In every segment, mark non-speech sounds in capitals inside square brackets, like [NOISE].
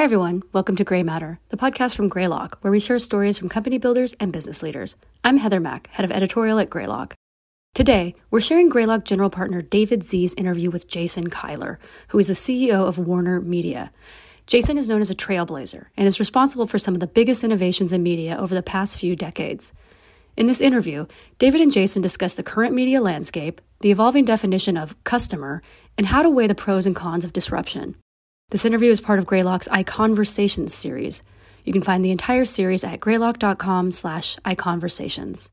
Hi, everyone. Welcome to Grey Matter, the podcast from Greylock, where we share stories from company builders and business leaders. I'm Heather Mack, head of editorial at Greylock. Today, we're sharing Greylock general partner David Sze's interview with Jason Kilar, who is the CEO of Warner Media. Jason is known as a trailblazer and is responsible for some of the biggest innovations in media over the past few decades. In this interview, David and Jason discuss the current media landscape, the evolving definition of customer, and how to weigh the pros and cons of disruption. This interview is part of Greylock's iConversations series. You can find the entire series at greylock.com slash iConversations.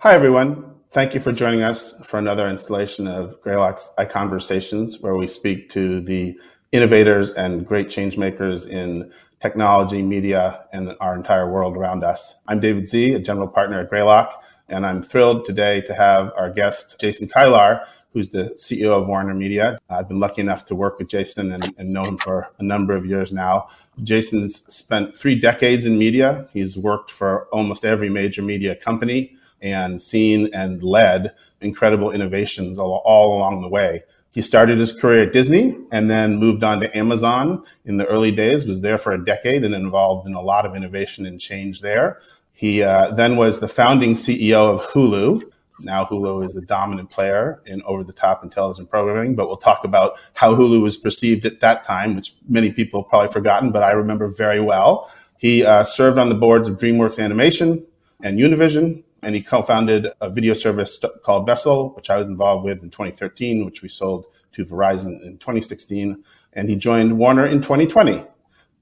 Hi, everyone. Thank you for joining us for another installation of Greylock's iConversations, where we speak to the innovators and great change makers in technology, media, and our entire world around us. I'm David Sze, a general partner at Greylock, and I'm thrilled today to have our guest, Jason Kilar, who's the CEO of Warner Media. I've been lucky enough to work with Jason and, and know him for a number of years now. Jason's spent three decades in media. He's worked for almost every major media company and seen and led incredible innovations all, all along the way. He started his career at Disney and then moved on to Amazon in the early days, was there for a decade and involved in a lot of innovation and change there. He uh, then was the founding CEO of Hulu, now Hulu is the dominant player in over the top television programming, but we'll talk about how Hulu was perceived at that time, which many people have probably forgotten, but I remember very well. He uh, served on the boards of DreamWorks Animation and Univision, and he co-founded a video service called Vessel, which I was involved with in 2013, which we sold to Verizon in 2016. And he joined Warner in 2020.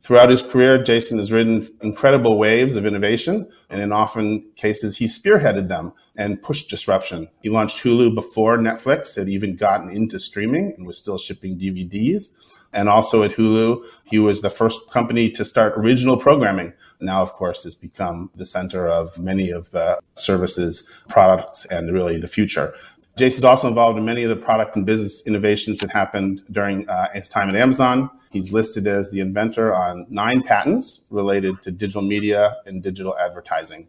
Throughout his career, Jason has ridden incredible waves of innovation, and in often cases, he spearheaded them and pushed disruption. He launched Hulu before Netflix had even gotten into streaming and was still shipping DVDs. And also at Hulu, he was the first company to start original programming. Now, of course, has become the center of many of the services, products, and really the future. Jason's also involved in many of the product and business innovations that happened during uh, his time at Amazon. He's listed as the inventor on nine patents related to digital media and digital advertising.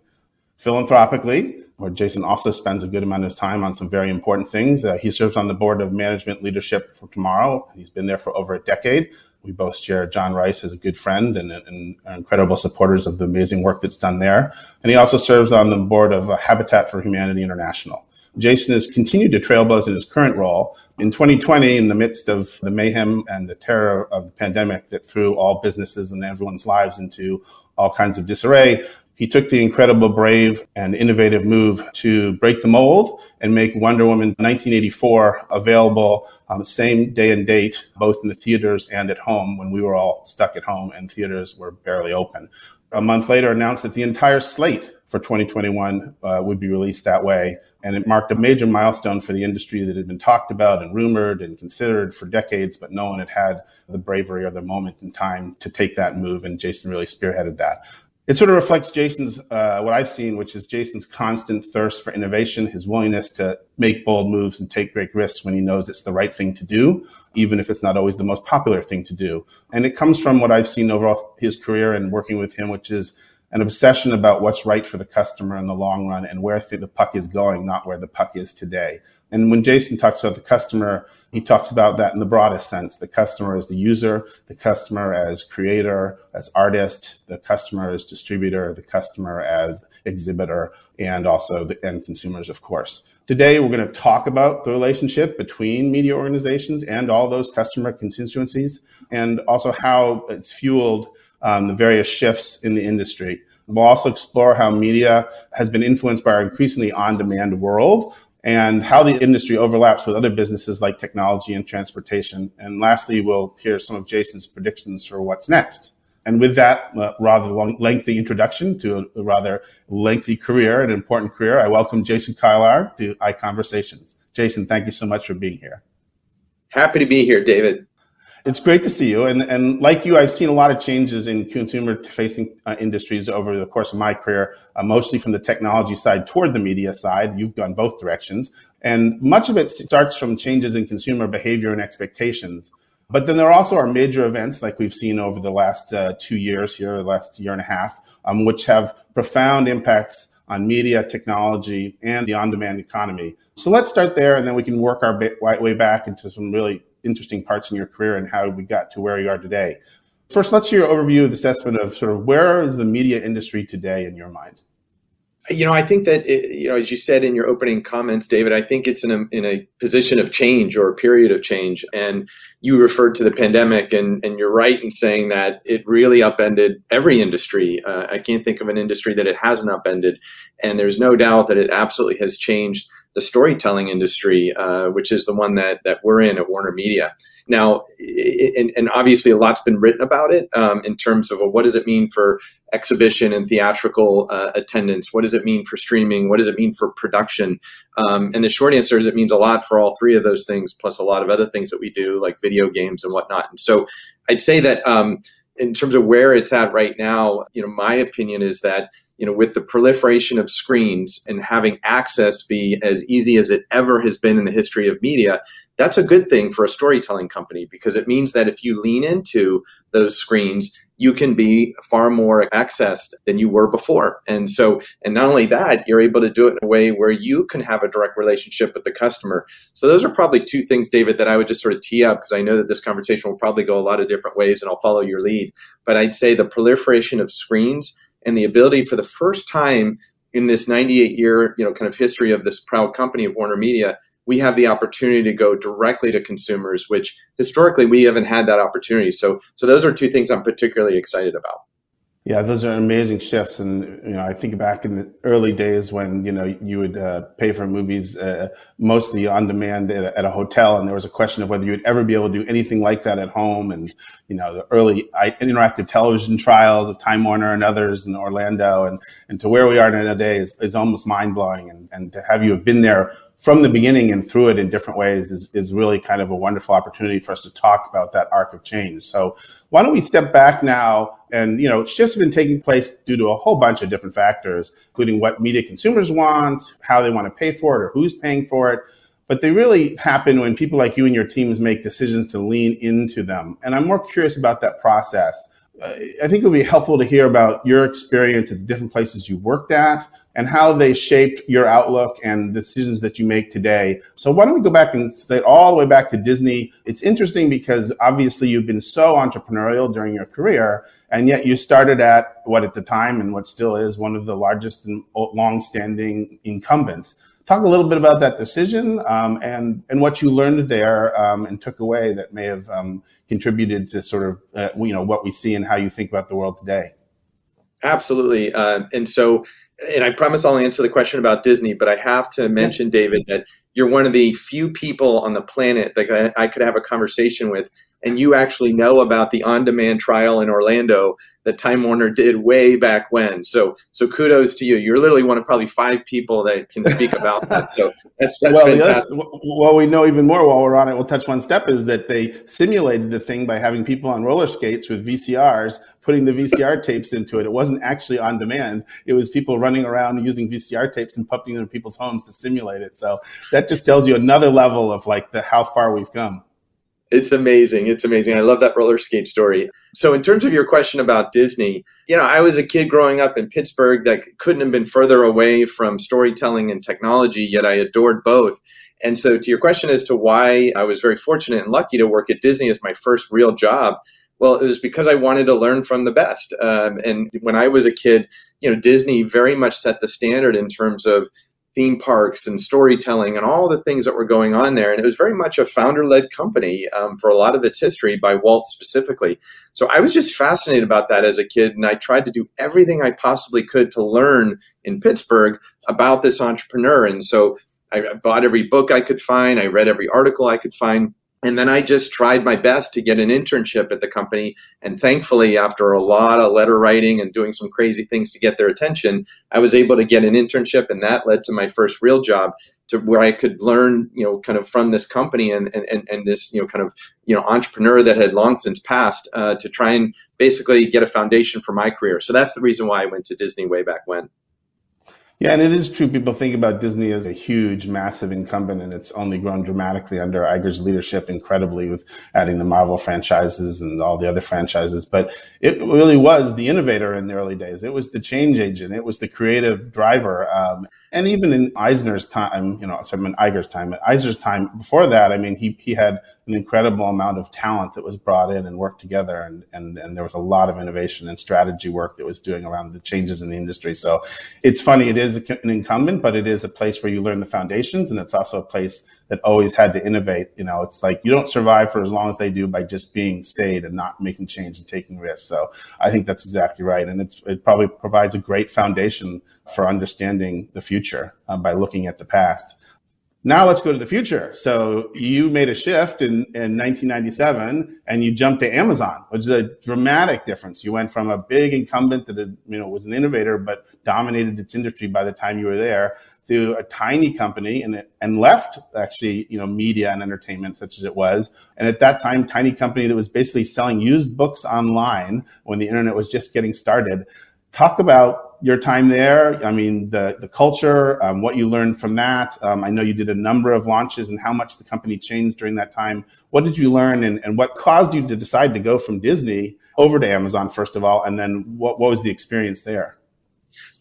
Philanthropically, where Jason also spends a good amount of his time on some very important things. Uh, he serves on the board of management leadership for tomorrow. He's been there for over a decade. We both share John Rice as a good friend and, and incredible supporters of the amazing work that's done there. And he also serves on the board of uh, Habitat for Humanity International. Jason has continued to trailblaze in his current role. In 2020, in the midst of the mayhem and the terror of the pandemic that threw all businesses and everyone's lives into all kinds of disarray, he took the incredible, brave, and innovative move to break the mold and make Wonder Woman 1984 available um, same day and date, both in the theaters and at home when we were all stuck at home and theaters were barely open. A month later, announced that the entire slate for 2021 uh, would be released that way. And it marked a major milestone for the industry that had been talked about and rumored and considered for decades, but no one had had the bravery or the moment in time to take that move. And Jason really spearheaded that. It sort of reflects Jason's, uh, what I've seen, which is Jason's constant thirst for innovation, his willingness to make bold moves and take great risks when he knows it's the right thing to do, even if it's not always the most popular thing to do. And it comes from what I've seen over his career and working with him, which is an obsession about what's right for the customer in the long run and where the puck is going, not where the puck is today. And when Jason talks about the customer, he talks about that in the broadest sense. The customer as the user, the customer as creator, as artist, the customer as distributor, the customer as exhibitor, and also the end consumers, of course. Today, we're going to talk about the relationship between media organizations and all those customer constituencies, and also how it's fueled um, the various shifts in the industry. We'll also explore how media has been influenced by our increasingly on demand world and how the industry overlaps with other businesses like technology and transportation. And lastly, we'll hear some of Jason's predictions for what's next. And with that uh, rather long, lengthy introduction to a, a, rather lengthy career, an important career, I welcome Jason Kilar to iConversations. Jason, thank you so much for being here. Happy to be here, David. It's great to see you. And, and like you, I've seen a lot of changes in consumer facing uh, industries over the course of my career, uh, mostly from the technology side toward the media side. You've gone both directions. And much of it starts from changes in consumer behavior and expectations. But then there also are major events like we've seen over the last uh, two years here, the last year and a half, um, which have profound impacts on media, technology, and the on demand economy. So let's start there and then we can work our way back into some really interesting parts in your career and how we got to where you are today. First, let's hear your overview of the assessment of sort of where is the media industry today in your mind? You know, I think that it, you know, as you said in your opening comments, David, I think it's in a in a position of change or a period of change. And you referred to the pandemic, and and you're right in saying that it really upended every industry. Uh, I can't think of an industry that it hasn't upended, and there's no doubt that it absolutely has changed the storytelling industry, uh, which is the one that that we're in at Warner Media. Now, and, and obviously, a lot's been written about it um, in terms of well, what does it mean for exhibition and theatrical uh, attendance? What does it mean for streaming? What does it mean for production? Um, and the short answer is it means a lot for all three of those things, plus a lot of other things that we do, like video games and whatnot. And so, I'd say that um, in terms of where it's at right now, you know, my opinion is that you know, with the proliferation of screens and having access be as easy as it ever has been in the history of media, that's a good thing for a storytelling company because it means that if you lean into those screens, you can be far more accessed than you were before. And so, and not only that, you're able to do it in a way where you can have a direct relationship with the customer. So, those are probably two things, David, that I would just sort of tee up because I know that this conversation will probably go a lot of different ways and I'll follow your lead. But I'd say the proliferation of screens and the ability for the first time in this 98 year you know kind of history of this proud company of warner media we have the opportunity to go directly to consumers which historically we haven't had that opportunity so so those are two things i'm particularly excited about yeah, those are amazing shifts, and you know, I think back in the early days when you know you would uh, pay for movies uh, mostly on demand at a, at a, hotel, and there was a question of whether you would ever be able to do anything like that at home. And you know, the early interactive television trials of Time Warner and others in Orlando, and and to where we are today is, is almost mind blowing. And and to have you have been there from the beginning and through it in different ways is, is really kind of a wonderful opportunity for us to talk about that arc of change. So why don't we step back now and, you know, shifts have been taking place due to a whole bunch of different factors, including what media consumers want, how they want to pay for it or who's paying for it. But they really happen when people like you and your teams make decisions to lean into them. And I'm more curious about that process. I think it would be helpful to hear about your experience at the different places you worked at, and how they shaped your outlook and decisions that you make today. So why don't we go back and stay all the way back to Disney? It's interesting because obviously you've been so entrepreneurial during your career, and yet you started at what at the time and what still is one of the largest and long-standing incumbents. Talk a little bit about that decision um, and and what you learned there um, and took away that may have um, contributed to sort of uh, you know what we see and how you think about the world today. Absolutely, uh, and so and I promise I'll answer the question about Disney, but I have to mention, David, that you're one of the few people on the planet that I could have a conversation with, and you actually know about the on-demand trial in Orlando that Time Warner did way back when. So, so kudos to you. You're literally one of probably five people that can speak about that. So that's that's well, fantastic. well, we know even more while we're on it. We'll touch one step is that they simulated the thing by having people on roller skates with VCRs putting the VCR tapes into it. It wasn't actually on demand. It was people running around using VCR tapes and pumping them in people's homes to simulate it. So that just tells you another level of like the how far we've come. It's amazing. It's amazing. I love that roller skate story. So, in terms of your question about Disney, you know, I was a kid growing up in Pittsburgh that couldn't have been further away from storytelling and technology, yet I adored both. And so, to your question as to why I was very fortunate and lucky to work at Disney as my first real job, well, it was because I wanted to learn from the best. Um, and when I was a kid, you know, Disney very much set the standard in terms of theme parks and storytelling and all the things that were going on there. And it was very much a founder led company um, for a lot of its history by Walt specifically. So I was just fascinated about that as a kid. And I tried to do everything I possibly could to learn in Pittsburgh about this entrepreneur. And so I bought every book I could find, I read every article I could find. And then I just tried my best to get an internship at the company. And thankfully, after a lot of letter writing and doing some crazy things to get their attention, I was able to get an internship. And that led to my first real job to where I could learn, you know, kind of from this company and, and, and this, you know, kind of, you know, entrepreneur that had long since passed uh, to try and basically get a foundation for my career. So that's the reason why I went to Disney way back when. Yeah, and it is true. People think about Disney as a huge, massive incumbent, and it's only grown dramatically under Iger's leadership, incredibly, with adding the Marvel franchises and all the other franchises. But it really was the innovator in the early days. It was the change agent. It was the creative driver. Um, And even in Eisner's time, you know, sorry, in Iger's time, Eisner's time before that, I mean, he, he had an incredible amount of talent that was brought in and worked together. And, and, and there was a lot of innovation and strategy work that was doing around the changes in the industry. So it's funny, it is an incumbent, but it is a place where you learn the foundations. And it's also a place that always had to innovate. You know, it's like you don't survive for as long as they do by just being staid and not making change and taking risks. So I think that's exactly right. And it's, it probably provides a great foundation for understanding the future uh, by looking at the past. Now let's go to the future. So you made a shift in, in 1997 and you jumped to Amazon, which is a dramatic difference. You went from a big incumbent that had, you know was an innovator but dominated its industry by the time you were there to a tiny company and and left actually you know media and entertainment such as it was and at that time tiny company that was basically selling used books online when the internet was just getting started. Talk about your time there. I mean, the the culture, um, what you learned from that. Um, I know you did a number of launches and how much the company changed during that time. What did you learn, and, and what caused you to decide to go from Disney over to Amazon first of all, and then what what was the experience there?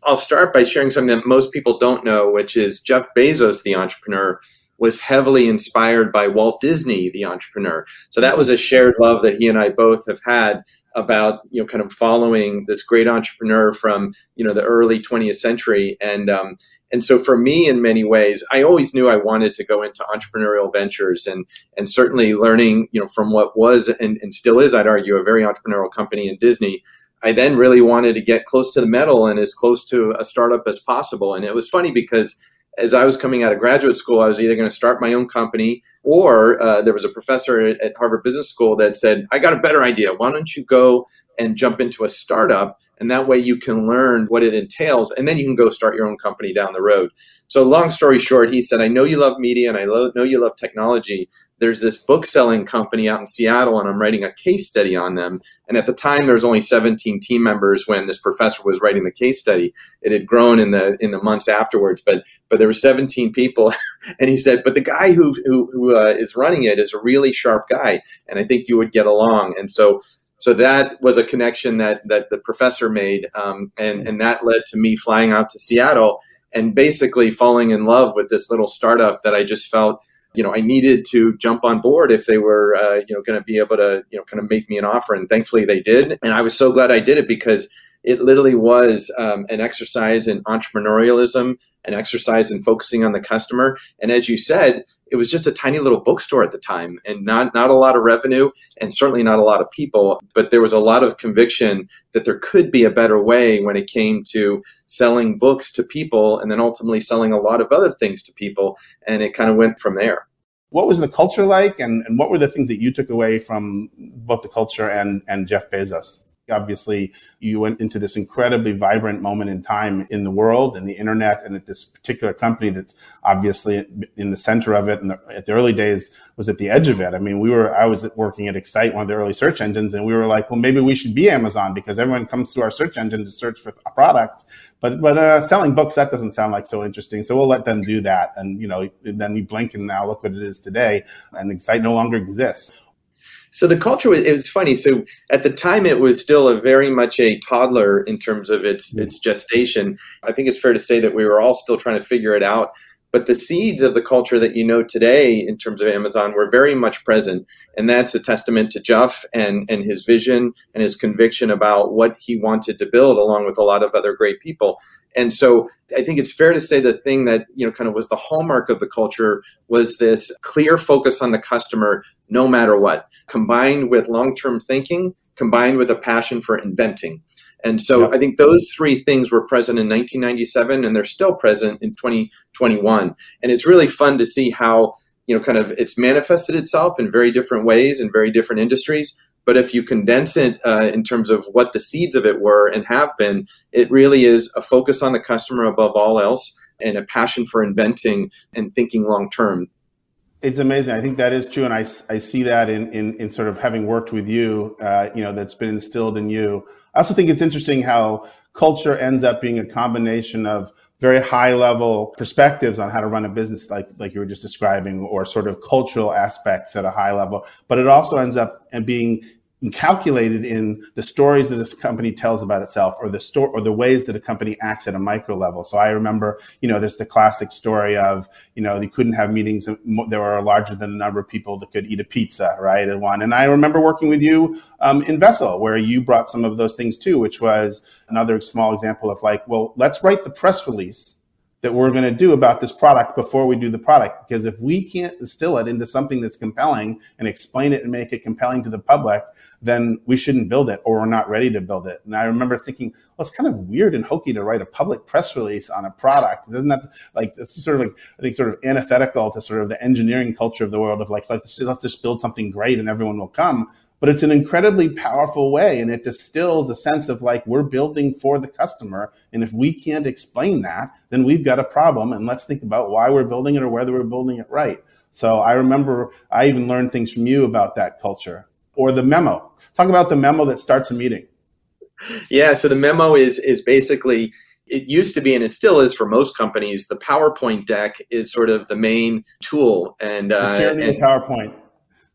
I'll start by sharing something that most people don't know, which is Jeff Bezos, the entrepreneur, was heavily inspired by Walt Disney, the entrepreneur. So that was a shared love that he and I both have had about you know kind of following this great entrepreneur from you know the early 20th century. And um, and so for me in many ways i always knew i wanted to go into entrepreneurial ventures. And and certainly learning you know from what was and, and still is i'd argue a very entrepreneurial company in disney i then really wanted to get close to the metal and as close to a startup as possible. And it was funny because as I was coming out of graduate school, I was either going to start my own company or uh, there was a professor at Harvard Business School that said, I got a better idea. Why don't you go and jump into a startup? And that way you can learn what it entails and then you can go start your own company down the road. So, long story short, he said, I know you love media and I know you love technology, there's this book selling company out in Seattle, and I'm writing a case study on them. And at the time, there was only 17 team members when this professor was writing the case study. It had grown in the in the months afterwards, but but there were 17 people. [LAUGHS] and he said, but the guy who who, who uh, is running it is a really sharp guy, and I think you would get along. And so so that was a connection that that the professor made, um, and and that led to me flying out to Seattle and basically falling in love with this little startup that I just felt you know, I needed to jump on board if they were, uh, you know, going to be able to, you know, kind of make me an offer. And thankfully they did. And I was so glad I did it because it literally was um, an exercise in entrepreneurialism, an exercise in focusing on the customer. And as you said, it was just a tiny little bookstore at the time and not, not a lot of revenue and certainly not a lot of people. But there was a lot of conviction that there could be a better way when it came to selling books to people and then ultimately selling a lot of other things to people. And it kind of went from there. What was the culture like and, and what were the things that you took away from both the culture and, and Jeff Bezos? Obviously, you went into this incredibly vibrant moment in time in the world and the internet, and at this particular company that's obviously in the center of it. And at the early days was at the edge of it. I mean, we were I was working at Excite, one of the early search engines, and we were like, well, maybe we should be Amazon because everyone comes to our search engine to search for a product. But but uh, selling books that doesn't sound like so interesting. So we'll let them do that. And you know, then you blink and now look what it is today, and Excite no longer exists. So the culture was it was funny. So at the time, it was still a very much a toddler in terms of its mm. its gestation. I think it's fair to say that we were all still trying to figure it out. But the seeds of the culture that you know today in terms of Amazon were very much present. And that's a testament to Jeff and, and his vision and his conviction about what he wanted to build, along with a lot of other great people. And so I think it's fair to say the thing that, you know, kind of was the hallmark of the culture was this clear focus on the customer no matter what, combined with long term thinking, combined with a passion for inventing. And so yep. I think those three things were present in 1997 and they're still present in 2021. And it's really fun to see how, you know, kind of it's manifested itself in very different ways in very different industries. But if you condense it uh, in terms of what the seeds of it were and have been, it really is a focus on the customer above all else and a passion for inventing and thinking long term. It's amazing. I think that is true, and I, I see that in, in, in sort of having worked with you. Uh, you know, that's been instilled in you. I also think it's interesting how culture ends up being a combination of very high level perspectives on how to run a business like like you were just describing or sort of cultural aspects at a high level but it also ends up being calculated in the stories that this company tells about itself or the store or the ways that a company acts at a micro level. So I remember, you know, there's the classic story of, you know, they couldn't have meetings that were larger than the number of people that could eat a pizza, right? And one. And I remember working with you um, in Vessel where you brought some of those things too, which was another small example of like, well, let's write the press release that we're going to do about this product before we do the product. Because if we can't distill it into something that's compelling and explain it and make it compelling to the public, then we shouldn't build it or we're not ready to build it. And I remember thinking, well, it's kind of weird and hokey to write a public press release on a product. Doesn't that like it's sort of like I think sort of antithetical to sort of the engineering culture of the world of like let's, let's just build something great and everyone will come but it's an incredibly powerful way and it distills a sense of like we're building for the customer and if we can't explain that then we've got a problem and let's think about why we're building it or whether we're building it right so i remember i even learned things from you about that culture or the memo talk about the memo that starts a meeting yeah so the memo is is basically it used to be and it still is for most companies the powerpoint deck is sort of the main tool and, uh, and powerpoint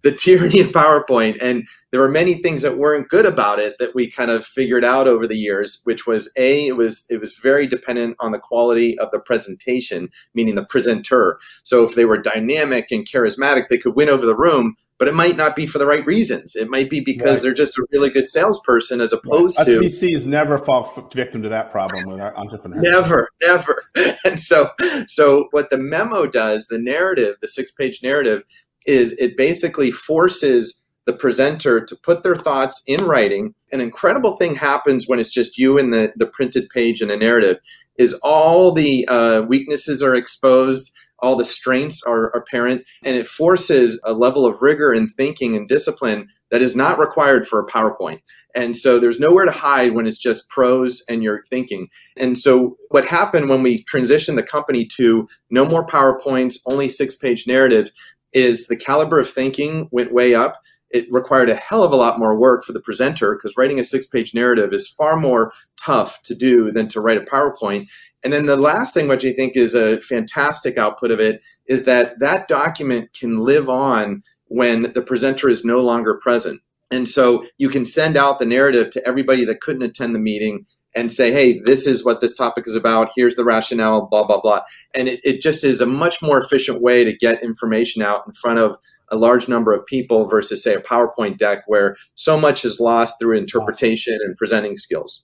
the tyranny of PowerPoint. And there were many things that weren't good about it that we kind of figured out over the years, which was a it was it was very dependent on the quality of the presentation, meaning the presenter. So if they were dynamic and charismatic, they could win over the room. But it might not be for the right reasons. It might be because right. they're just a really good salesperson, as opposed right. to SVCs never fall victim to that problem with our entrepreneurs. Never, never. [LAUGHS] And so, so what the memo does, the narrative, the six-page narrative, is it basically forces the presenter to put their thoughts in writing. An incredible thing happens when it's just you and the, the printed page and a narrative is all the uh, weaknesses are exposed all the strengths are apparent and it forces a level of rigor and thinking and discipline that is not required for a powerpoint and so there's nowhere to hide when it's just prose and you're thinking and so what happened when we transitioned the company to no more powerpoints only six page narratives is the caliber of thinking went way up. It required a hell of a lot more work for the presenter because writing a six page narrative is far more tough to do than to write a PowerPoint. And then the last thing, which I think is a fantastic output of it, is that that document can live on when the presenter is no longer present. And so you can send out the narrative to everybody that couldn't attend the meeting and say, hey, this is what this topic is about. Here's the rationale, blah, blah, blah. And it, it just is a much more efficient way to get information out in front of a large number of people versus, say, a PowerPoint deck where so much is lost through interpretation and presenting skills.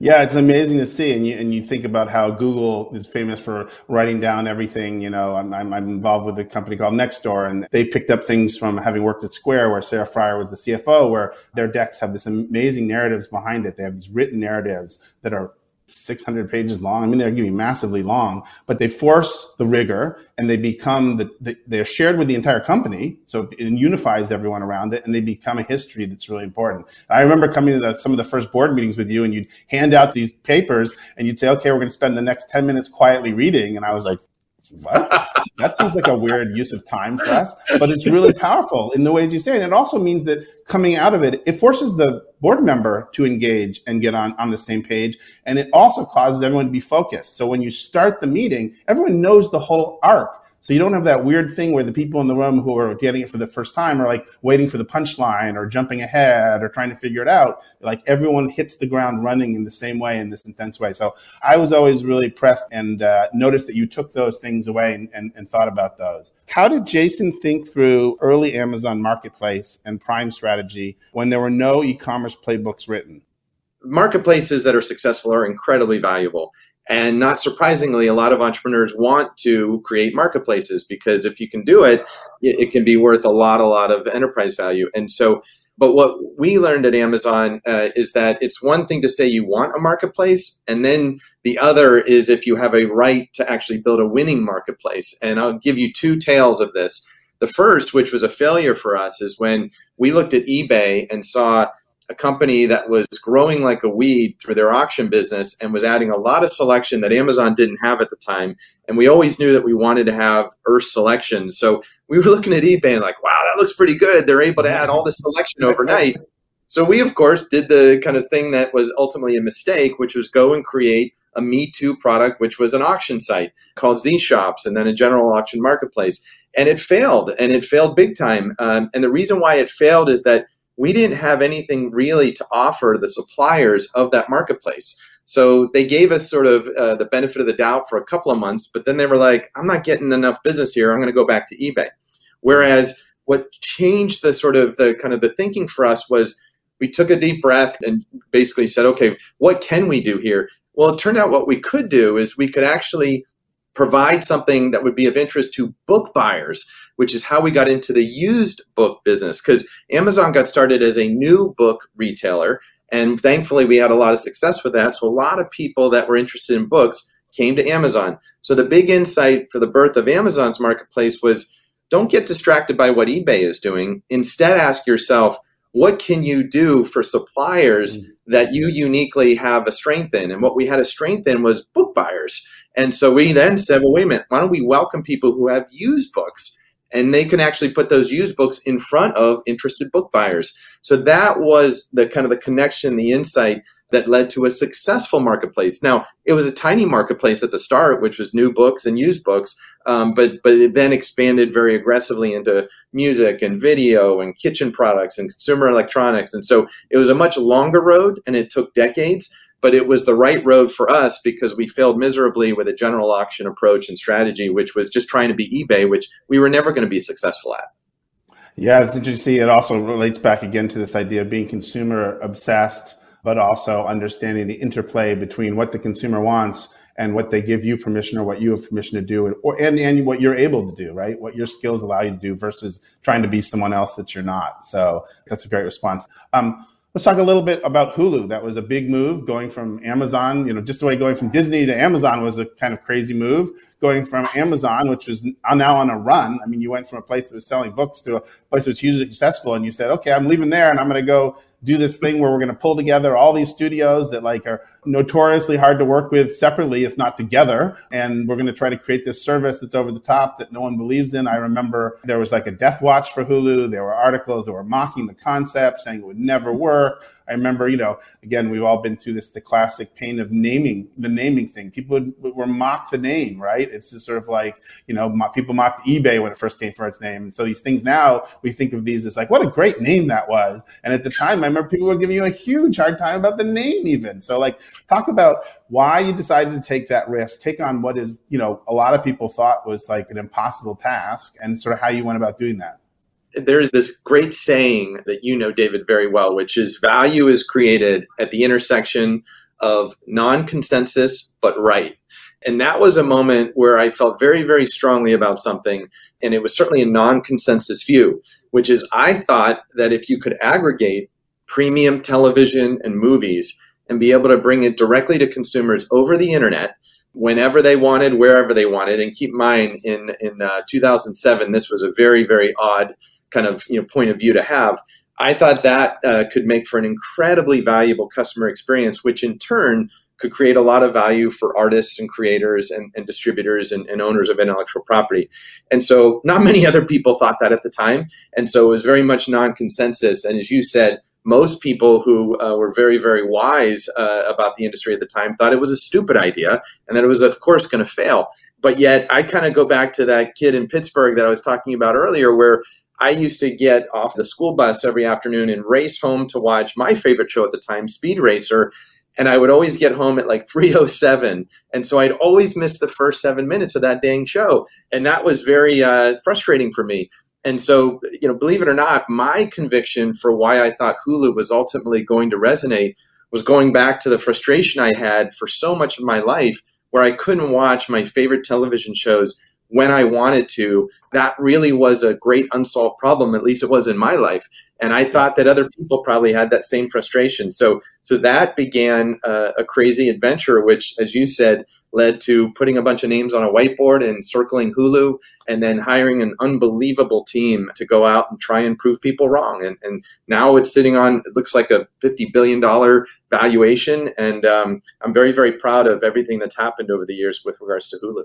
Yeah, it's amazing to see, and you and you think about how Google is famous for writing down everything. You know, I'm I'm, I'm involved with a company called Nextdoor, and they picked up things from having worked at Square, where Sarah Friar was the CFO, where their decks have this amazing narratives behind it. They have these written narratives that are 600 pages long. I mean, they're getting massively long, but they force the rigor and they become the, the, they're shared with the entire company. So it unifies everyone around it and they become a history that's really important. I remember coming to the, some of the first board meetings with you and you'd hand out these papers and you'd say, okay, we're going to spend the next 10 minutes quietly reading. And I was like, what? [LAUGHS] that seems like a weird use of time for us, but it's really [LAUGHS] powerful in the ways you say. And it also means that coming out of it, it forces the board member to engage and get on, on the same page. And it also causes everyone to be focused. So when you start the meeting, everyone knows the whole arc. So you don't have that weird thing where the people in the room who are getting it for the first time are like waiting for the punchline or jumping ahead or trying to figure it out. Like everyone hits the ground running in the same way in this intense way. So I was always really pressed and uh, noticed that you took those things away and, and, and thought about those. How did Jason think through early Amazon marketplace and prime strategy when there were no e-commerce playbooks written? marketplaces that are successful are incredibly valuable. And not surprisingly, a lot of entrepreneurs want to create marketplaces because if you can do it, it can be worth a lot, a lot of enterprise value. And so, but what we learned at Amazon uh, is that it's one thing to say you want a marketplace, and then the other is if you have a right to actually build a winning marketplace. And I'll give you two tales of this. The first, which was a failure for us, is when we looked at eBay and saw a company that was growing like a weed through their auction business and was adding a lot of selection that Amazon didn't have at the time. And we always knew that we wanted to have Earth selection. So we were [LAUGHS] looking at eBay and like, wow, that looks pretty good. They're able to add all this selection [LAUGHS] overnight. So we, of course, did the kind of thing that was ultimately a mistake, which was go and create a Me Too product, which was an auction site called zShops and then a general auction marketplace. And it failed, and it failed big time. Um, and the reason why it failed is that we didn't have anything really to offer the suppliers of that marketplace. So they gave us sort of uh, the benefit of the doubt for a couple of months, but then they were like, I'm not getting enough business here. I'm going to go back to eBay. Whereas what changed the sort of the kind of the thinking for us was we took a deep breath and basically said, okay, what can we do here? Well, it turned out what we could do is we could actually provide something that would be of interest to book buyers, which is how we got into the used book business. Because Amazon got started as a new book retailer and thankfully, we had a lot of success with that. So a lot of people that were interested in books came to Amazon. So the big insight for the birth of Amazon's marketplace was don't get distracted by what eBay is doing. Instead, ask yourself, what can you do for suppliers mm-hmm. that you uniquely have a strength in? And what we had a strength in was book buyers. And so we then said, well, wait a minute, why don't we welcome people who have used books? And they can actually put those used books in front of interested book buyers. So that was the kind of the connection, the insight that led to a successful marketplace. Now it was a tiny marketplace at the start, which was new books and used books, um, but but it then expanded very aggressively into music and video and kitchen products and consumer electronics, and so it was a much longer road, and it took decades but it was the right road for us because we failed miserably with a general auction approach and strategy, which was just trying to be eBay, which we were never going to be successful at. Yeah, did you see? It also relates back again to this idea of being consumer obsessed, but also understanding the interplay between what the consumer wants and what they give you permission or what you have permission to do, and, or and, and what you're able to do, right? What your skills allow you to do versus trying to be someone else that you're not. So that's a great response. Um, Let's talk a little bit about Hulu. That was a big move going from Amazon, you know, just the way going from Disney to Amazon was a kind of crazy move. Going from Amazon, which was now on a run. I mean, you went from a place that was selling books to a place that's hugely successful, and you said, okay, I'm leaving there and I'm going to go do this thing where we're going to pull together all these studios that like are notoriously hard to work with separately, if not together. And we're going to try to create this service that's over the top that no one believes in. I remember there was like a death watch for Hulu. There were articles that were mocking the concept, saying it would never work. I remember, you know, again, we've all been through this, the classic pain of naming the naming thing. People would, would mock the name, right? It's just sort of like, you know, people mocked eBay when it first came for its name. And so these things now, we think of these as like, what a great name that was. And at the time, I remember people were giving you a huge hard time about the name even. So like, talk about why you decided to take that risk, take on what is, you know, a lot of people thought was like an impossible task and sort of how you went about doing that there's this great saying that you know, David, very well, which is value is created at the intersection of non consensus but right. And that was a moment where I felt very, very strongly about something. And it was certainly a non consensus view, which is I thought that if you could aggregate premium television and movies and be able to bring it directly to consumers over the internet, whenever they wanted, wherever they wanted. And keep in mind, in in uh, 2007, this was a very very odd kind of you know point of view to have. I thought that uh, could make for an incredibly valuable customer experience, which in turn could create a lot of value for artists and creators and, and distributors and, and, owners of intellectual property. And so, not many [LAUGHS] other people thought that at the time. And so, it was very much non consensus. And as you said, most people who uh, were very, very wise uh, about the industry at the time thought it was a stupid idea and that it was, of course, going to fail. But yet, I kind of go back to that kid in Pittsburgh that I was talking about earlier, where I used to get off the school bus every afternoon and race home to watch my favorite show at the time, Speed Racer. And I would always get home at like 307. And so I'd always miss the first seven minutes of that dang show. And that was very uh, frustrating for me. And so, you know, believe it or not, my conviction for why I thought Hulu was ultimately going to resonate was going back to the frustration I had for so much of my life where I couldn't watch my favorite television shows when I wanted to, that really was a great unsolved problem. At least it was in my life. And I thought that other people probably had that same frustration. So, so that began a, a crazy adventure, which, as you said, led to putting a bunch of names on a whiteboard and circling Hulu, and then hiring an unbelievable team to go out and try and prove people wrong. And, and now it's sitting on it looks like a fifty billion dollar valuation, and um, I'm very very proud of everything that's happened over the years with regards to Hulu.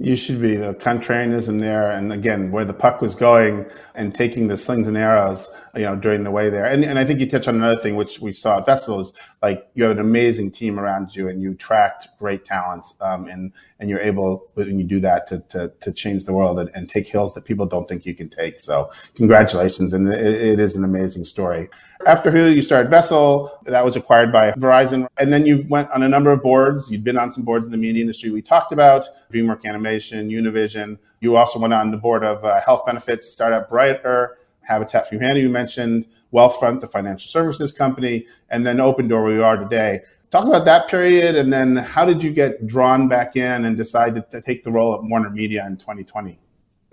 You should be. The contrarianism there, and again, where the puck was going, and taking the slings and arrows, you know, during the way there. And, and I think you touched on another thing, which we saw at Vessel, is like you have an amazing team around you, and you attract great talent, um, and and you're able when you do that to to, to change the world and, and, take hills that people don't think you can take. So congratulations, and it, it is an amazing story. After Hulu, you started Vessel. That was acquired by Verizon. And then you went on a number of boards. You'd been on some boards in the media industry we talked about, DreamWorks Animation, Univision. You also went on the board of uh, health benefits startup Brighter, Habitat for Humanity, you mentioned, Wealthfront, the financial services company, and then Opendoor, where you are today. Talk about that period, and then how did you get drawn back in and decide to, to take the role at Warner Media in 2020?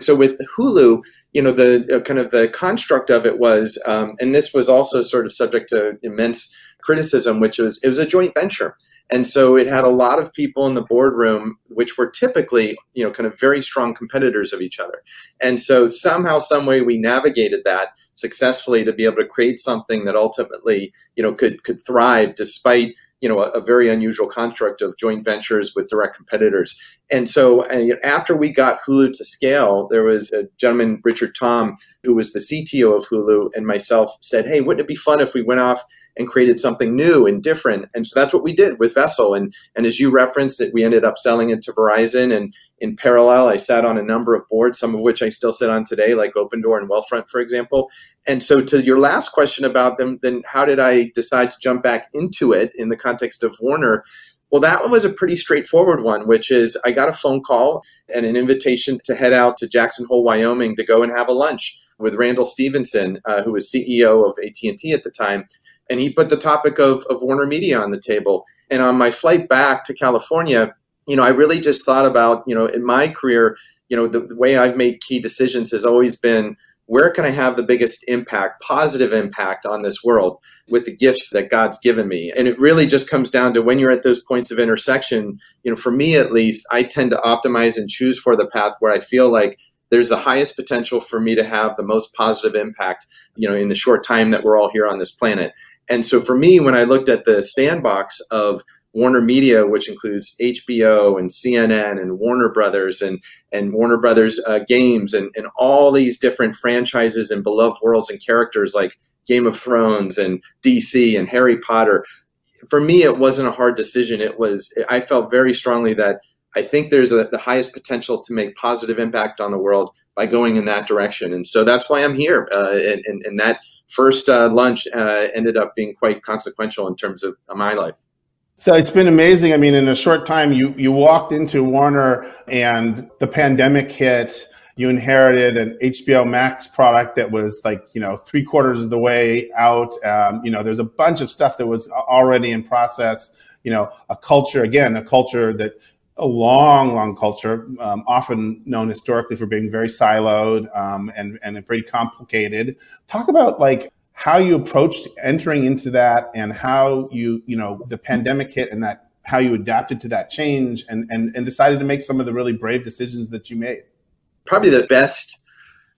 So with Hulu, you know, the uh, kind of the construct of it was, um, and this was also sort of subject to immense criticism, which was it was a joint venture, and so it had a lot of people in the boardroom, which were typically, you know, kind of very strong competitors of each other, and so somehow, some way, we navigated that successfully to be able to create something that ultimately, you know, could could thrive despite you know a, a, very unusual construct of joint ventures with direct competitors. And so and after we got Hulu to scale, there was a gentleman, Richard Tom, who was the CTO of Hulu, and myself said, "Hey, wouldn't it be fun if we went off?" And created something new and different. And so that's what we did with Vessel. And and as you referenced, that we ended up selling it to Verizon. And in parallel, I sat on a number of boards, some of which I still sit on today, like Opendoor and Wealthfront, for example. And so to your last question about them, then how did I decide to jump back into it in the context of Warner? Well, that one was a pretty straightforward one, which is I got a phone call and an invitation to head out to Jackson Hole, Wyoming, to go and have a lunch with Randall Stephenson, uh, who was CEO of AT&T at the time and he put the topic of, of Warner Media on the table. And on my flight back to California, you know, I really just thought about, you know, in my career, you know, the, the way I've made key decisions has always been where can I have the biggest impact, positive impact on this world with the gifts that God's given me? And it really just comes down to when you're at those points of intersection, you know, for me at least, I tend to optimize and choose for the path where I feel like there's the highest potential for me to have the most positive impact, you know, in the short time that we're all here on this planet. And so for me, when I looked at the sandbox of Warner Media, which includes HBO and CNN and Warner Brothers and, and Warner Brothers uh, games and, and all these different franchises and beloved worlds and characters like Game of Thrones and DC and Harry Potter. For me, it wasn't a hard decision. It was, I felt very strongly that I think there's a, the highest potential to make positive impact on the world by going in that direction. And so that's why I'm here. Uh, and, and, and, that first uh, lunch uh, ended up being quite consequential in terms of my life. So it's been amazing. I mean, in a short time, you you walked into Warner, and the pandemic hit. You inherited an HBO Max product that was like you know three quarters of the way out. Um, you know, there's a bunch of stuff that was already in process. You know, a culture again, a culture that a long, long culture, um, often known historically for being very siloed um, and and pretty complicated. Talk about like how you approached entering into that and how you you know the pandemic hit and that how you adapted to that change and and, and decided to make some of the really brave decisions that you made. Probably the best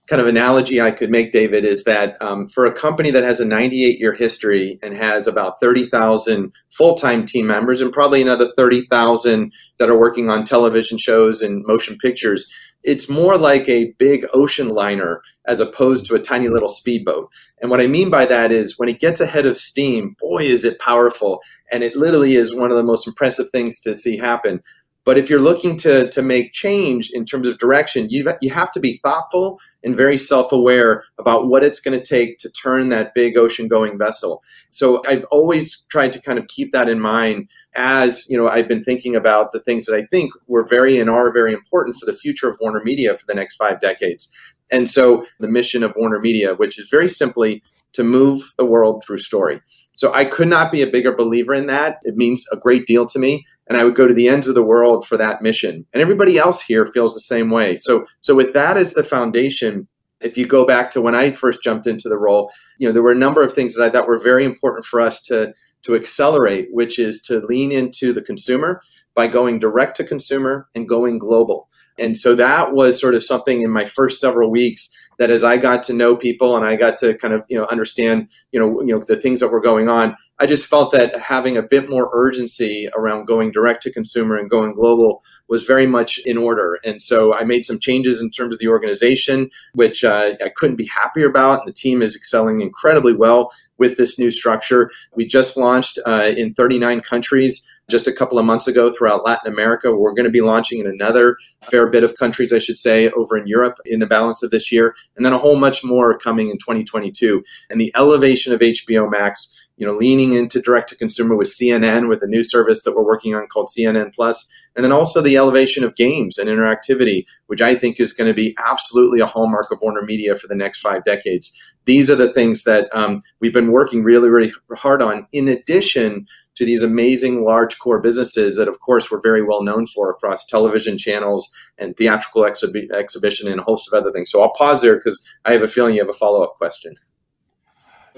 kind of analogy I could make, David, is that um, for a company that has a 98 year history and has about 30,000 full time team members and probably another 30,000 that are working on television shows and motion pictures, it's more like a big ocean liner as opposed to a tiny little speedboat. And what I mean by that is when it gets ahead of steam, boy, is it powerful. And it literally is one of the most impressive things to see happen. But if you're looking to, to make change in terms of direction, you you have to be thoughtful and very self-aware about what it's going to take to turn that big ocean-going vessel. So I've always tried to kind of keep that in mind as you know I've been thinking about the things that I think were very and are very important for the future of Warner Media for the next five decades. And so the mission of Warner Media, which is very simply to move the world through story. So I could not be a bigger believer in that. It means a great deal to me and I would go to the ends of the world for that mission. And everybody else here feels the same way. So so with that as the foundation, if you go back to when I first jumped into the role, you know, there were a number of things that I thought were very important for us to to accelerate, which is to lean into the consumer by going direct to consumer and going global. And so that was sort of something in my first several weeks that as I got to know people and I got to kind of, you know, understand, you know, you know, the things that were going on, I just felt that having a bit more urgency around going direct to consumer and going global was very much in order. And so I made some changes in terms of the organization, which uh, I couldn't be happier about. And the team is excelling incredibly well with this new structure. We just launched uh, in 39 countries just a couple of months ago throughout Latin America. We're going to be launching in another fair bit of countries, I should say, over in Europe in the balance of this year, and then a whole much more coming in 2022. And the elevation of HBO Max you know, leaning into direct to consumer with CNN with a new service that we're working on called CNN Plus, and then also the elevation of games and interactivity, which I think is going to be absolutely a hallmark of Warner Media for the next five decades. These are the things that um, we've been working really, really hard on. In addition to these amazing large core businesses that, of course, we're very well known for across television channels and theatrical exhibi- exhibition and a host of other things. So I'll pause there because I have a feeling you have a follow up question.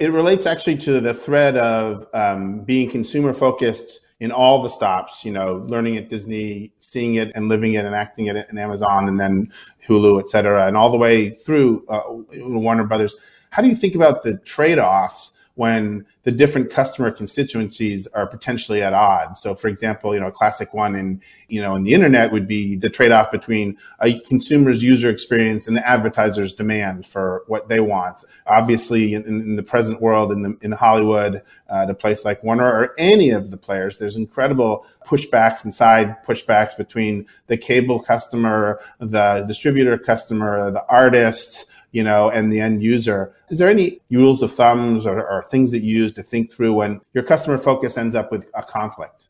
It relates actually to the thread of um, being consumer focused in all the stops, you know, learning at Disney, seeing it and living it and acting it in Amazon and then Hulu, et cetera, and all the way through uh, Warner Brothers. How do you think about the trade offs when the different customer constituencies are potentially at odds. So, for example, you know, a classic one in you know in the internet would be the trade-off between a consumer's user experience and the advertiser's demand for what they want. Obviously, in, in the present world, in the, in Hollywood, uh, a place like Warner or any of the players, there's incredible pushbacks and side pushbacks between the cable customer, the distributor customer, the artist you know, and the end user. Is there any rules of thumbs or, or things that you use to think through when your customer focus ends up with a conflict?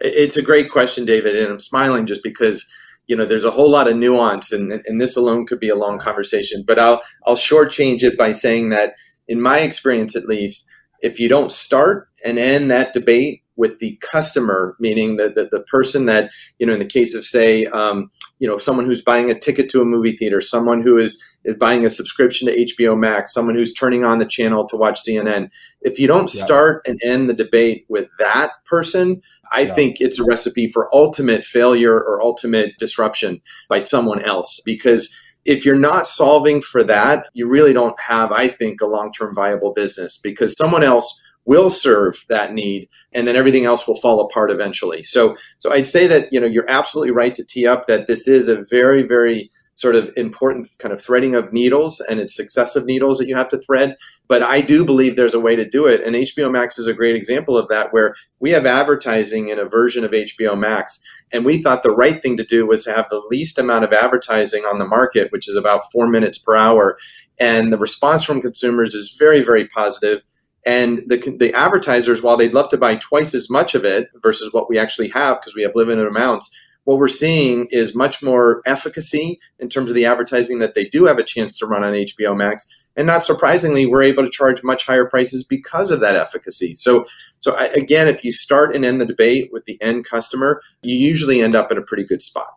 It's a great question, David, and I'm smiling just because you know there's a whole lot of nuance, and, and this alone could be a long conversation. But I'll I'll shortchange it by saying that, in my experience at least, if you don't start and end that debate with the customer, meaning the, the, the person that, you know, in the case of, say, um, you know, someone who's buying a ticket to a movie theater, someone who is, is buying a subscription to HBO Max, someone who's turning on the channel to watch CNN. If you don't yeah. start and end the debate with that person, I yeah. think it's a recipe for ultimate failure or ultimate disruption by someone else because if you're not solving for that, you really don't have, I think, a long term viable business because someone else will serve that need and then everything else will fall apart eventually. So so i'd say that you know you're absolutely right to tee up that this is a very very sort of important kind of threading of needles and it's successive needles that you have to thread. But i do believe there's a way to do it and hbo max is a great example of that where we have advertising in a version of hbo max and we thought the right thing to do was to have the least amount of advertising on the market which is about four minutes per hour and the response from consumers is very very positive and the, the advertisers, while they'd love to buy twice as much of it versus what we actually have because we have limited amounts, what we're seeing is much more efficacy in terms of the advertising that they do have a chance to run on HBO Max. And not surprisingly, we're able to charge much higher prices because of that efficacy. So, so I, again, if you start and end the debate with the end customer, you usually end up in a pretty good spot.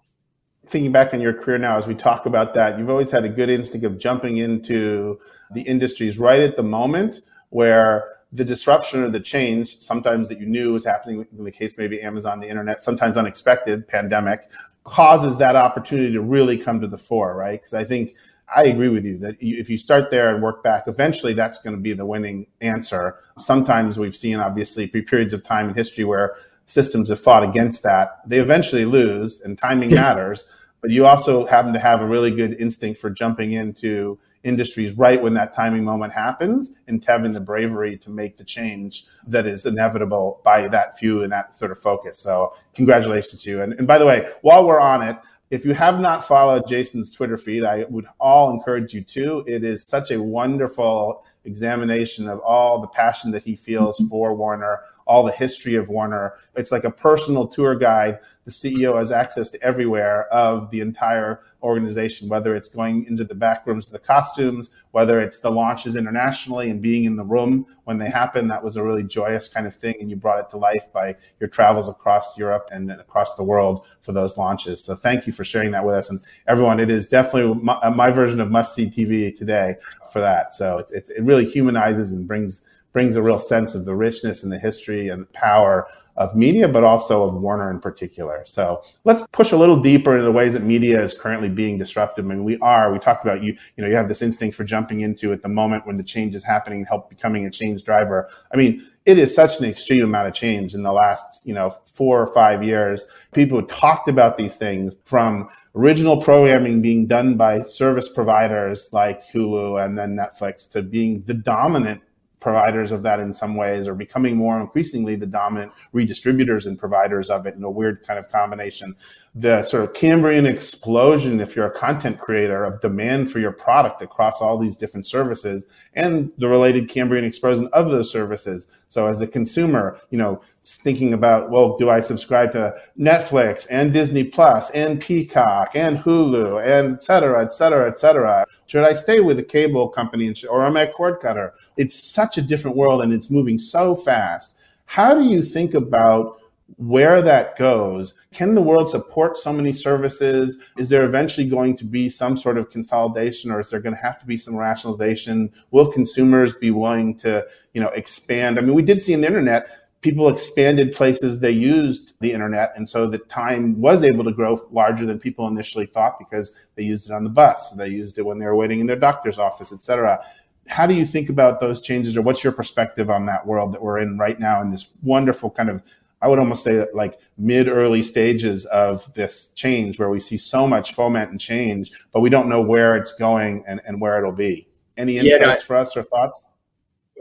Thinking back on your career now, as we talk about that, you've always had a good instinct of jumping into the industries right at the moment where the disruption or the change, sometimes that you knew was happening in the case maybe Amazon, the internet, sometimes unexpected pandemic, causes that opportunity to really come to the fore, right? Because I think I agree with you that if you start there and work back, eventually that's going to be the winning answer. Sometimes we've seen, obviously, periods of time in history where systems have fought against that. They eventually lose, and timing matters. But you also happen to have a really good instinct for jumping into industries right when that timing moment happens and having the bravery to make the change that is inevitable by that few and that sort of focus. So congratulations to you. And, and by the way, while we're on it, if you have not followed Jason's Twitter feed, I would all encourage you to. It is such a wonderful examination of all the passion that he feels mm-hmm. for Warner, all the history of Warner. It's like a personal tour guide. The CEO has access to everywhere of the entire organization, whether it's going into the back rooms of the costumes, whether it's the launches internationally and being in the room when they happen. That was a really joyous kind of thing. And you brought it to life by your travels across Europe and across the world for those launches. So thank you for sharing that with us. And everyone, it is definitely my, my version of must see TV today for that. So it's, it's, it really humanizes and brings brings a real sense of the richness and the history and the power of media, but also of Warner in particular. So let's push a little deeper into the ways that media is currently being disrupted. I mean, we are, we talked about you, you know, you have this instinct for jumping into at the moment when the change is happening, and help becoming a change driver. I mean, it is such an extreme amount of change in the last, you know, four or five years. People talked about these things from original programming being done by service providers like Hulu and then Netflix to being the dominant providers of that in some ways or becoming more increasingly the dominant redistributors and providers of it in a weird kind of combination. The sort of Cambrian explosion, if you're a content creator, of demand for your product across all these different services and the related Cambrian explosion of those services. So as a consumer, you know, thinking about, well, do I subscribe to Netflix and Disney Plus and Peacock and Hulu and et cetera, et cetera, et cetera? Should I stay with a cable company or am I a cord cutter? It's such a different world and it's moving so fast. How do you think about where that goes? Can the world support so many services? Is there eventually going to be some sort of consolidation or is there going to have to be some rationalization? Will consumers be willing to, you know, expand? I mean, we did see in the internet people expanded places they used the internet and so the time was able to grow larger than people initially thought because they used it on the bus they used it when they were waiting in their doctor's office etc how do you think about those changes or what's your perspective on that world that we're in right now in this wonderful kind of i would almost say like mid early stages of this change where we see so much foment and change but we don't know where it's going and, and where it'll be any insights yeah, I, for us or thoughts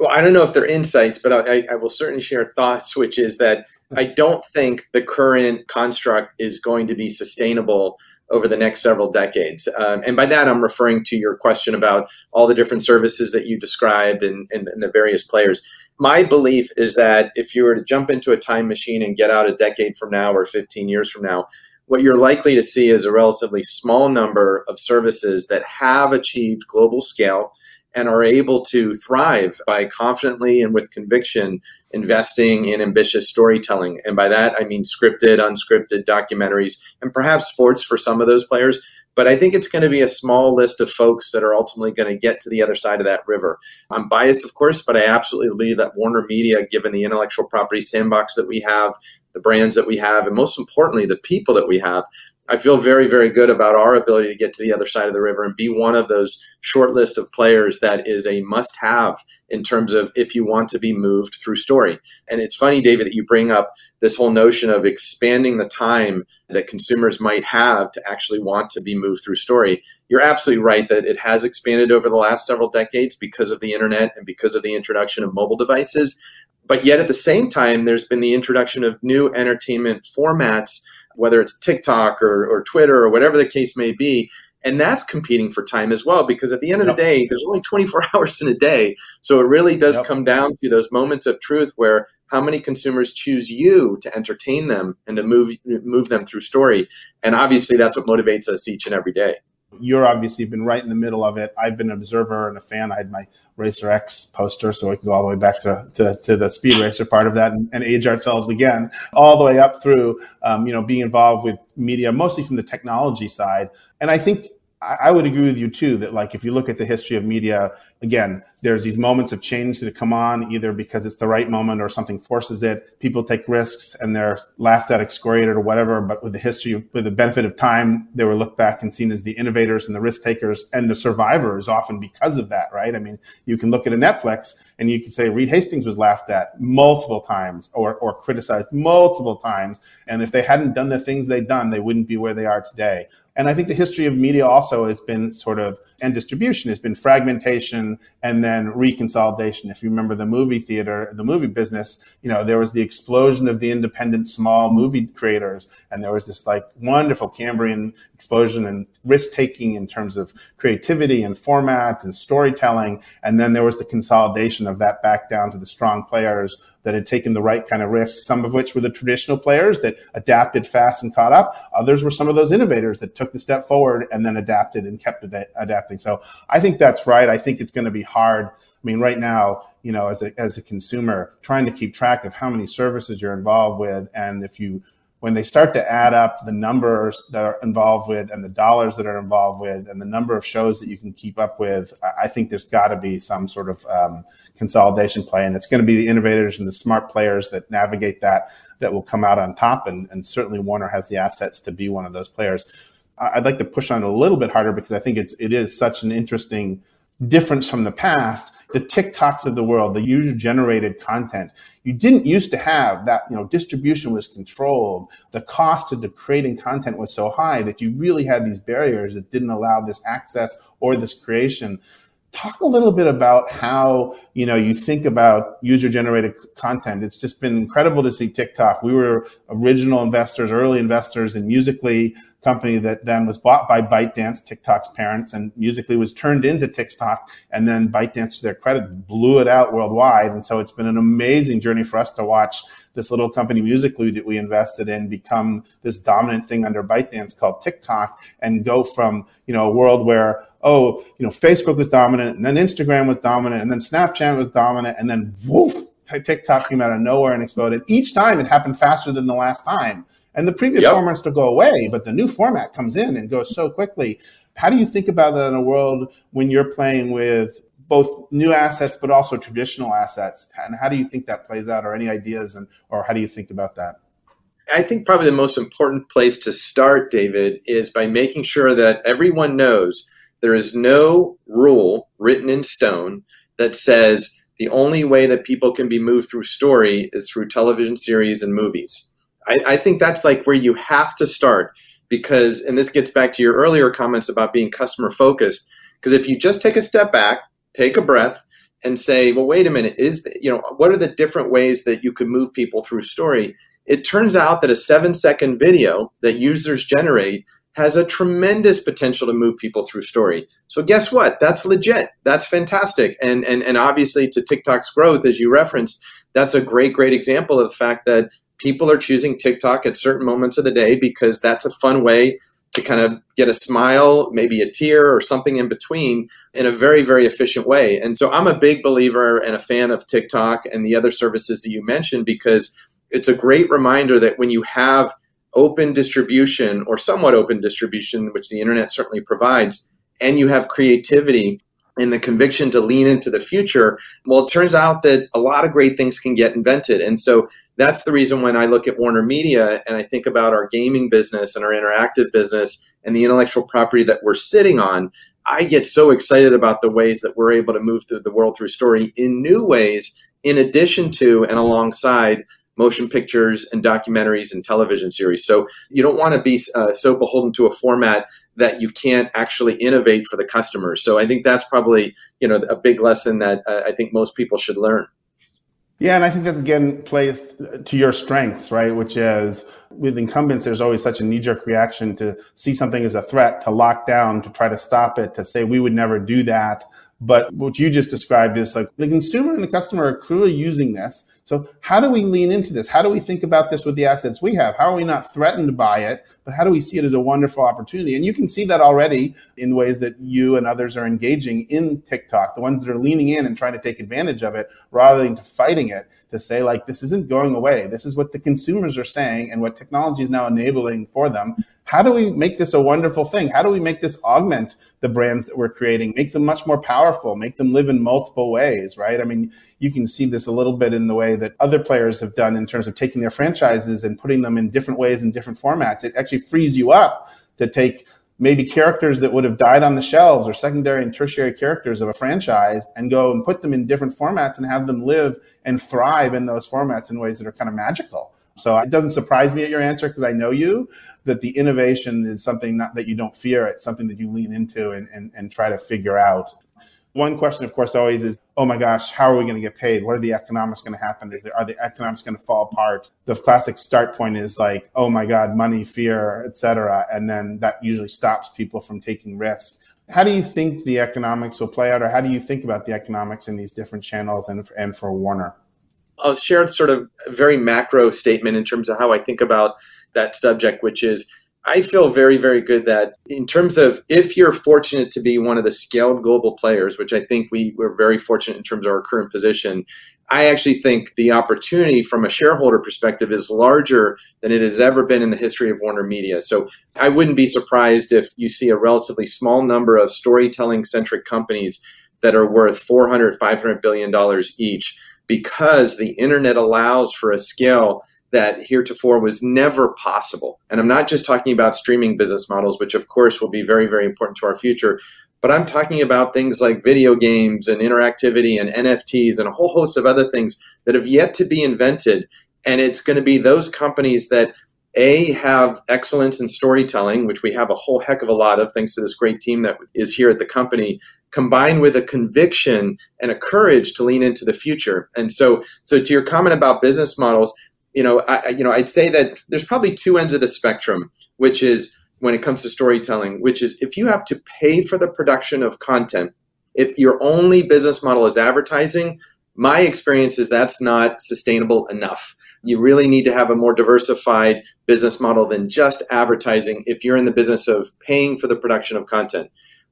well, I don't know if they're insights, but I, I, will certainly share thoughts, which is that I don't think the current construct is going to be sustainable over the next several decades. Um, and by that, I'm referring to your question about all the different services that you described and, and, and the various players. My belief is that if you were to jump into a time machine and get out a decade from now or 15 years from now, what you're likely to see is a relatively small number of services that have achieved global scale and are able to thrive by confidently and with conviction investing in ambitious storytelling. And by that, I mean scripted, unscripted documentaries, and perhaps sports for some of those players. But I think it's going to be a small list of folks that are ultimately going to get to the other side of that river. I'm biased, of course, but I absolutely believe that Warner Media, given the intellectual property sandbox that we have, the brands that we have, and most importantly, the people that we have, I feel very, very good about our ability to get to the other side of the river and be one of those short list of players that is a must have in terms of if you want to be moved through story. And it's funny, David, that you bring up this whole notion of expanding the time that consumers might have to actually want to be moved through story. You're absolutely right that it has expanded over the last several decades because of the internet and because of the introduction of mobile devices. But yet at the same time, there's been the introduction of new entertainment formats whether it's TikTok or, or Twitter or whatever the case may be. And that's competing for time as well, because at the end of yep. the day, there's only 24 [LAUGHS] hours in a day. So it really does yep. come down to those moments of truth where how many consumers choose you to entertain them and to move move them through story. And obviously that's what motivates us each and every day you're obviously been right in the middle of it. I've been an observer and a fan. I had my Racer X poster, so we can go all the way back to, to, to the speed racer part of that and, and, age ourselves again, all the way up through, um, you know, being involved with media, mostly from the technology side. And I think I would agree with you too that like if you look at the history of media, again, there's these moments of change that come on either because it's the right moment or something forces it. People take risks and they're laughed at, excoriated, or whatever. But with the history, with the benefit of time, they were looked back and seen as the innovators and the risk takers and the survivors often because of that, right? I mean, you can look at a Netflix and you can say Reed Hastings was laughed at multiple times or, or criticized multiple times. And if they hadn't done the things they'd done, they wouldn't be where they are today. And I think the history of media also has been sort of, and distribution has been fragmentation and then reconsolidation. If you remember the movie theater, the movie business, you know, there was the explosion of the independent small movie creators. And there was this like wonderful Cambrian explosion and risk taking in terms of creativity and format and storytelling. And then there was the consolidation of that back down to the strong players that had taken the right kind of risks, some of which were the traditional players that adapted fast and caught up. Others were some of those innovators that took the step forward and then adapted and kept ad- adapting. So I think that's right. I think it's going to be hard. I mean, right now, you know, as a, as a consumer, trying to keep track of how many services you're involved with. And if you when they start to add up the numbers that are involved with and the dollars that are involved with and the number of shows that you can keep up with, I think there's got to be some sort of um, consolidation play. And it's going to be the innovators and the smart players that navigate that that will come out on top. And, and certainly Warner has the assets to be one of those players. I'd like to push on a little bit harder because I think it's it is such an interesting difference from the past the tiktoks of the world the user generated content you didn't used to have that you know distribution was controlled. The cost of creating content was so high that you really had these barriers that didn't allow this access or this creation talk a little bit about how you know you think about user generated content it's just been incredible to see tiktok we were original investors early investors in musically company that then was bought by ByteDance, TikTok's parents, and Musically was turned into TikTok, and then ByteDance, to their credit, blew it out worldwide. And so it's been an amazing journey for us to watch this little company Musically that we invested in become this dominant thing under ByteDance called TikTok, and go from you know a world where oh you know Facebook was dominant, and then Instagram was dominant, and then Snapchat was dominant, and then woof. TikTok came out of nowhere and exploded. Each time it happened faster than the last time. And the previous yep. formats will go away, but the new format comes in and goes so quickly. How do you think about that in a world when you're playing with both new assets but also traditional assets? And how do you think that plays out, or any ideas, and or how do you think about that? I think probably the most important place to start, David, is by making sure that everyone knows there is no rule written in stone that says the only way that people can be moved through story is through television series and movies. I, I think that's like where you have to start because, and this gets back to your earlier comments about being customer focused. Because if you just take a step back, take a breath, and say, well, wait a minute, is you know what are the different ways that you could move people through story? It turns out that a seven second video that users generate has a tremendous potential to move people through story. So guess what? That's legit. That's fantastic. And and and obviously to TikTok's growth, as you referenced, that's a great, great example of the fact that people are choosing TikTok at certain moments of the day because that's a fun way to kind of get a smile, maybe a tear or something in between in a very, very efficient way. And so I'm a big believer and a fan of TikTok and the other services that you mentioned because it's a great reminder that when you have open distribution or somewhat open distribution, which the internet certainly provides, and you have creativity and the conviction to lean into the future, well, it turns out that a lot of great things can get invented. And so that's the reason when I look at Warner Media and I think about our gaming business and our interactive business and the intellectual property that we're sitting on, I get so excited about the ways that we're able to move through the world through story in new ways, in addition to and alongside motion pictures and documentaries and television series. So you don't want to be uh, so beholden to a format that you can't actually innovate for the customers. So I think that's probably you know a big lesson that uh, I think most people should learn. Yeah, and I think that again plays to your strengths, right? Which is with incumbents, there's always such a knee jerk reaction to see something as a threat, to lock down, to try to stop it, to say we would never do that. But what you just described is like the consumer and the customer are clearly using this. So how do we lean into this? How do we think about this with the assets we have? How are we not threatened by it, but how do we see it as a wonderful opportunity? And you can see that already in ways that you and others are engaging in TikTok, the ones that are leaning in and trying to take advantage of it rather than fighting it to say like this isn't going away. This is what the consumers are saying and what technology is now enabling for them. How do we make this a wonderful thing? How do we make this augment the brands that we're creating, make them much more powerful, make them live in multiple ways, right? I mean, you can see this a little bit in the way that other players have done in terms of taking their franchises and putting them in different ways in different formats. It actually frees you up to take maybe characters that would have died on the shelves or secondary and tertiary characters of a franchise and go and put them in different formats and have them live and thrive in those formats in ways that are kind of magical. So it doesn't surprise me at your answer because I know you that the innovation is something not that you don't fear. It's something that you lean into and, and, and try to figure out. One question, of course, always is, oh my gosh, how are we going to get paid? What are the economics going to happen? Is there are the economics going to fall apart? The classic start point is like, oh my God, money, fear, etc. And then that usually stops people from taking risk. How do you think the economics will play out, or how do you think about the economics in these different channels and, and for Warner? I'll share sort of a very macro statement in terms of how I think about that subject, which is I feel very, very good that in terms of if you're fortunate to be one of the scaled global players, which I think we, we're very fortunate in terms of our current position, I actually think the opportunity from a shareholder perspective is larger than it has ever been in the history of Warner Media. So I wouldn't be surprised if you see a relatively small number of storytelling centric companies that are worth 400, 500 billion dollars each because the internet allows for a scale that heretofore was never possible. And I'm not just talking about streaming business models, which of course will be very, very important to our future, but I'm talking about things like video games and interactivity and NFTs and a whole host of other things that have yet to be invented. And it's going to be those companies that a have excellence in storytelling, which we have a whole heck of a lot of thanks to this great team that is here at the company, combined with a conviction and a courage to lean into the future. And so, so to your comment about business models, you know, I, you know, I'd say that there's probably two ends of the spectrum, which is when it comes to storytelling, which is if you have to pay for the production of content, if your only business model is advertising, my experience is that's not sustainable enough. You really need to have a more diversified business model than just advertising if you're in the business of paying for the production of content.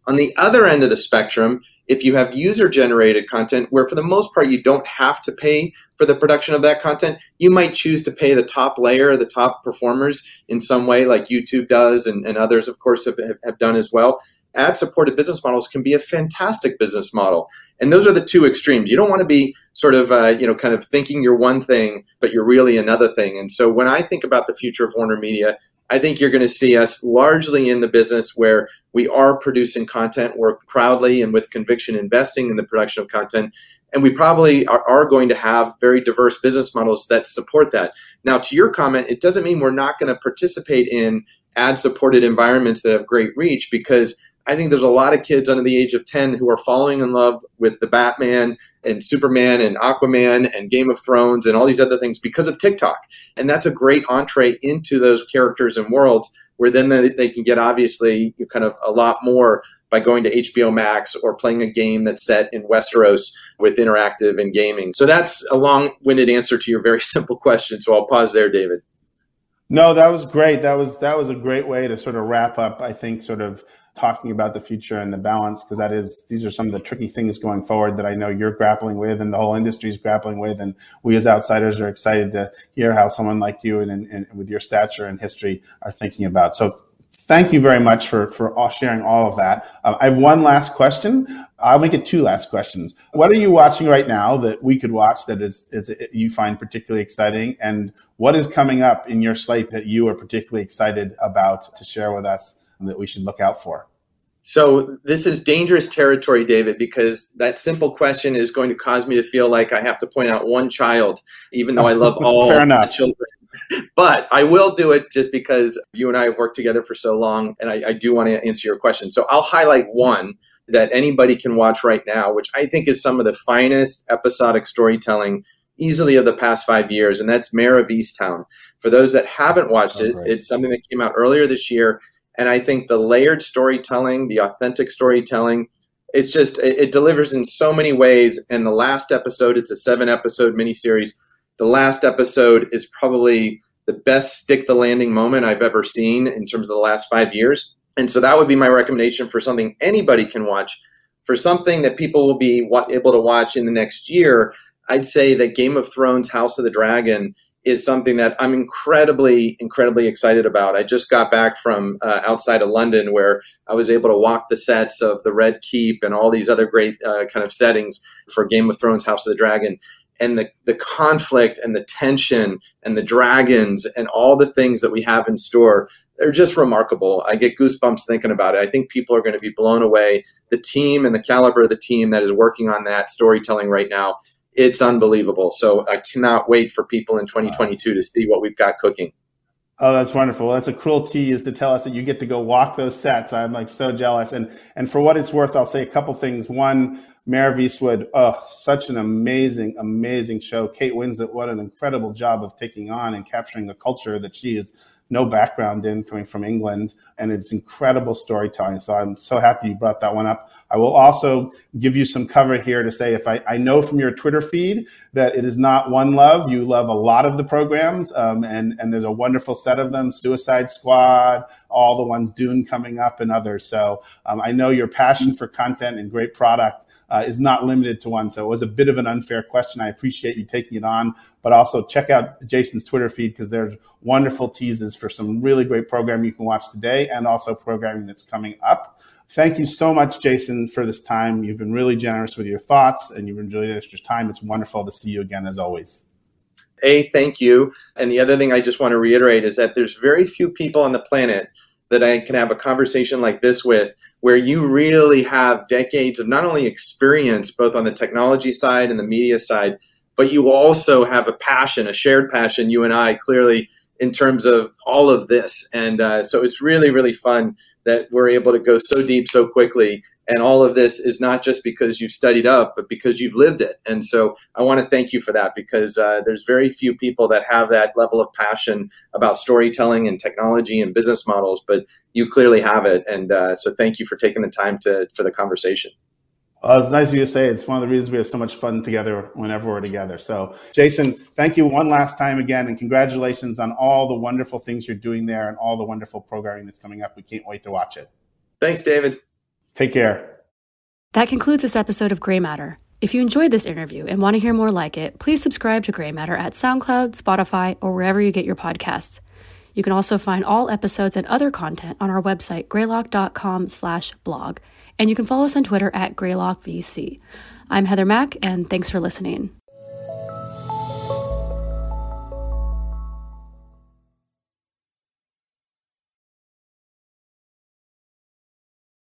On the other end of the spectrum, if you have user generated content where for the most part you don't have to pay for the production of that content, you might choose to pay the top layer, the top performers in some way, like YouTube does, and, and others, of course, have, have done as well. Ad supported business models can be a fantastic business model. And those are the two extremes. You don't want to be sort of, uh, you know, kind of thinking you're one thing, but you're really another thing. And so when I think about the future of Warner Media, I think you're going to see us largely in the business where we are producing content. We're proudly and with conviction investing in the production of content. And we probably are, are, going to have very diverse business models that support that. Now, to your comment, it doesn't mean we're not going to participate in ad supported environments that have great reach because I think there's a lot of kids under the age of 10 who are falling in love with the Batman and Superman and Aquaman and Game of Thrones and all these other things because of TikTok. And that's a great entree into those characters and worlds where then they, can get obviously kind of a lot more by going to HBO Max or playing a game that's set in Westeros with interactive and gaming. So that's a long winded answer to your very [LAUGHS] simple question. So I'll pause there, David. No, that was great. That was that was a great way to sort of wrap up. I think sort of talking about the future and the balance because that is these are some of the tricky things going forward that I know you're grappling with and the whole industry is grappling with and we as outsiders are excited to hear how someone like you and, and, and with your stature and history are thinking about. So thank you very much for for all sharing all of that. Uh, I have one last question. I'll make it two last questions. What are you watching right now that we could watch that is is you find particularly exciting, and what is coming up in your slate that you are particularly excited about to share with us? That we should look out for? So this is dangerous territory, David, because that simple question is going to cause me to feel like I have to point out one child, even though I love [LAUGHS] all the children. But I will do it just because you and I have worked together for so long, and I, I do want to answer your question. So I'll highlight one that anybody can watch right now, which I think is some of the finest episodic storytelling easily of the past five years, and that's Mare of Easttown. For those that haven't watched oh, it, it's something that came out earlier this year. And I think the layered storytelling, the authentic storytelling, it's just it, it delivers in so many ways. And the last episode, it's a seven episode miniseries. The last episode is probably the best stick the landing moment I've ever seen in terms of the last five years. And so that would be my recommendation for something anybody can watch. For something that people will be able to watch in the next year, I'd say that Game of Thrones House of the Dragon is something that I'm incredibly, incredibly excited about. I just got back from uh, outside of London where I was able to walk the sets of the Red Keep and all these other great uh, kind of settings for Game of Thrones House of the Dragon. And the, the conflict and the tension and the dragons and all the things that we have in store, they're just remarkable. I get goosebumps thinking about it. I think people are going to be blown away. The team and the caliber of the team that is working on that storytelling right now it's unbelievable. So I cannot wait for people in 2022 to see what we've got cooking. Oh, that's wonderful. That's a cruel tease to tell us that you get to go walk those sets. I'm like so jealous. And and for what it's worth, I'll say a couple things. One, Mare of Easttown, oh, such an amazing, amazing show. Kate Winslet, what an incredible job of taking on and capturing the culture that she is no background in coming from England. And it's incredible storytelling. So I'm so happy you brought that one up. I will also give you some cover here to say if I, I know from your Twitter feed that it is not one love. You love a lot of the programs, um, and, and there's a wonderful set of them Suicide Squad, all the ones Dune coming up, and others. So um, I know your passion for content and great product uh, is not limited to one. So it was a bit of an unfair question. I appreciate you taking it on, but also check out Jason's Twitter feed because there's wonderful teases for some really great programming you can watch today and also programming that's coming up. Thank you so much, Jason, for this time. You've been really generous with your thoughts and you've enjoyed extra time. It's wonderful to see you again as always. A, thank you. And the other thing I just want to reiterate is that there's very few people on the planet that I can have a conversation like this with where you really have decades of not only experience both on the technology side and the media side, but you also have a passion, a shared passion, you and I clearly, in terms of all of this. And uh, so it's really, really fun that we're able to go so deep so quickly and all of this is not just because you've studied up, but because you've lived it. And so I want to thank you for that because uh, there's very few people that have that level of passion about storytelling and technology and business models, but you clearly have it. And uh, so thank you for taking the time to for the conversation. Well, it's nice of you to say. It's one of the reasons we have so much fun together whenever we're together. So, Jason, thank you one last time again, and congratulations on all the wonderful things you're doing there and all the wonderful programming that's coming up. We can't wait to watch it. Thanks, David. Take care. That concludes this episode of Greymatter. If you enjoyed this interview and want to hear more like it, please subscribe to Greymatter at SoundCloud, Spotify, or wherever you get your podcasts. You can also find all episodes and other content on our website, greylock.com slash blog, and you can follow us on Twitter at GreylockVC. I'm Heather Mack, and thanks for listening.